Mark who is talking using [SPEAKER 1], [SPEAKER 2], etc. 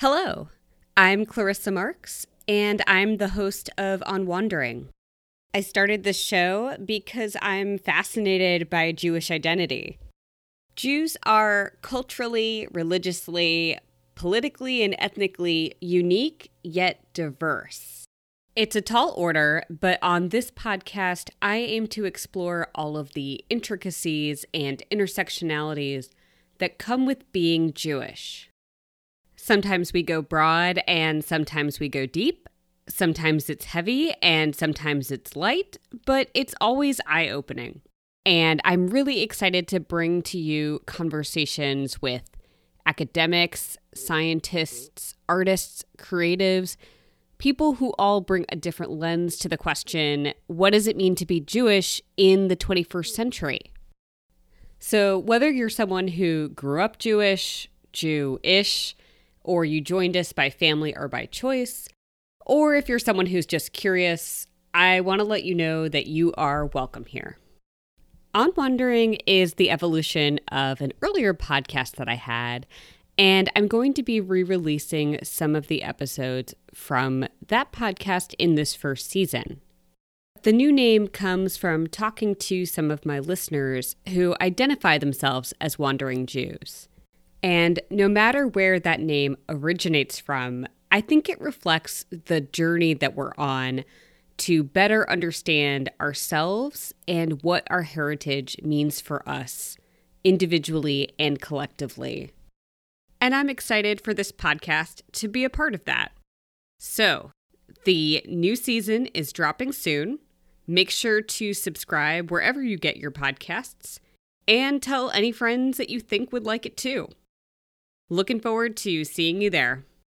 [SPEAKER 1] Hello, I'm Clarissa Marks, and I'm the host of On Wandering. I started this show because I'm fascinated by Jewish identity. Jews are culturally, religiously, politically, and ethnically unique yet diverse. It's a tall order, but on this podcast, I aim to explore all of the intricacies and intersectionalities that come with being Jewish. Sometimes we go broad and sometimes we go deep. Sometimes it's heavy and sometimes it's light, but it's always eye opening. And I'm really excited to bring to you conversations with academics, scientists, artists, creatives, people who all bring a different lens to the question what does it mean to be Jewish in the 21st century? So, whether you're someone who grew up Jewish, Jew ish, or you joined us by family or by choice, or if you're someone who's just curious, I want to let you know that you are welcome here. On Wandering is the evolution of an earlier podcast that I had, and I'm going to be re releasing some of the episodes from that podcast in this first season. The new name comes from talking to some of my listeners who identify themselves as Wandering Jews. And no matter where that name originates from, I think it reflects the journey that we're on to better understand ourselves and what our heritage means for us individually and collectively. And I'm excited for this podcast to be a part of that. So, the new season is dropping soon. Make sure to subscribe wherever you get your podcasts and tell any friends that you think would like it too. Looking forward to seeing you there.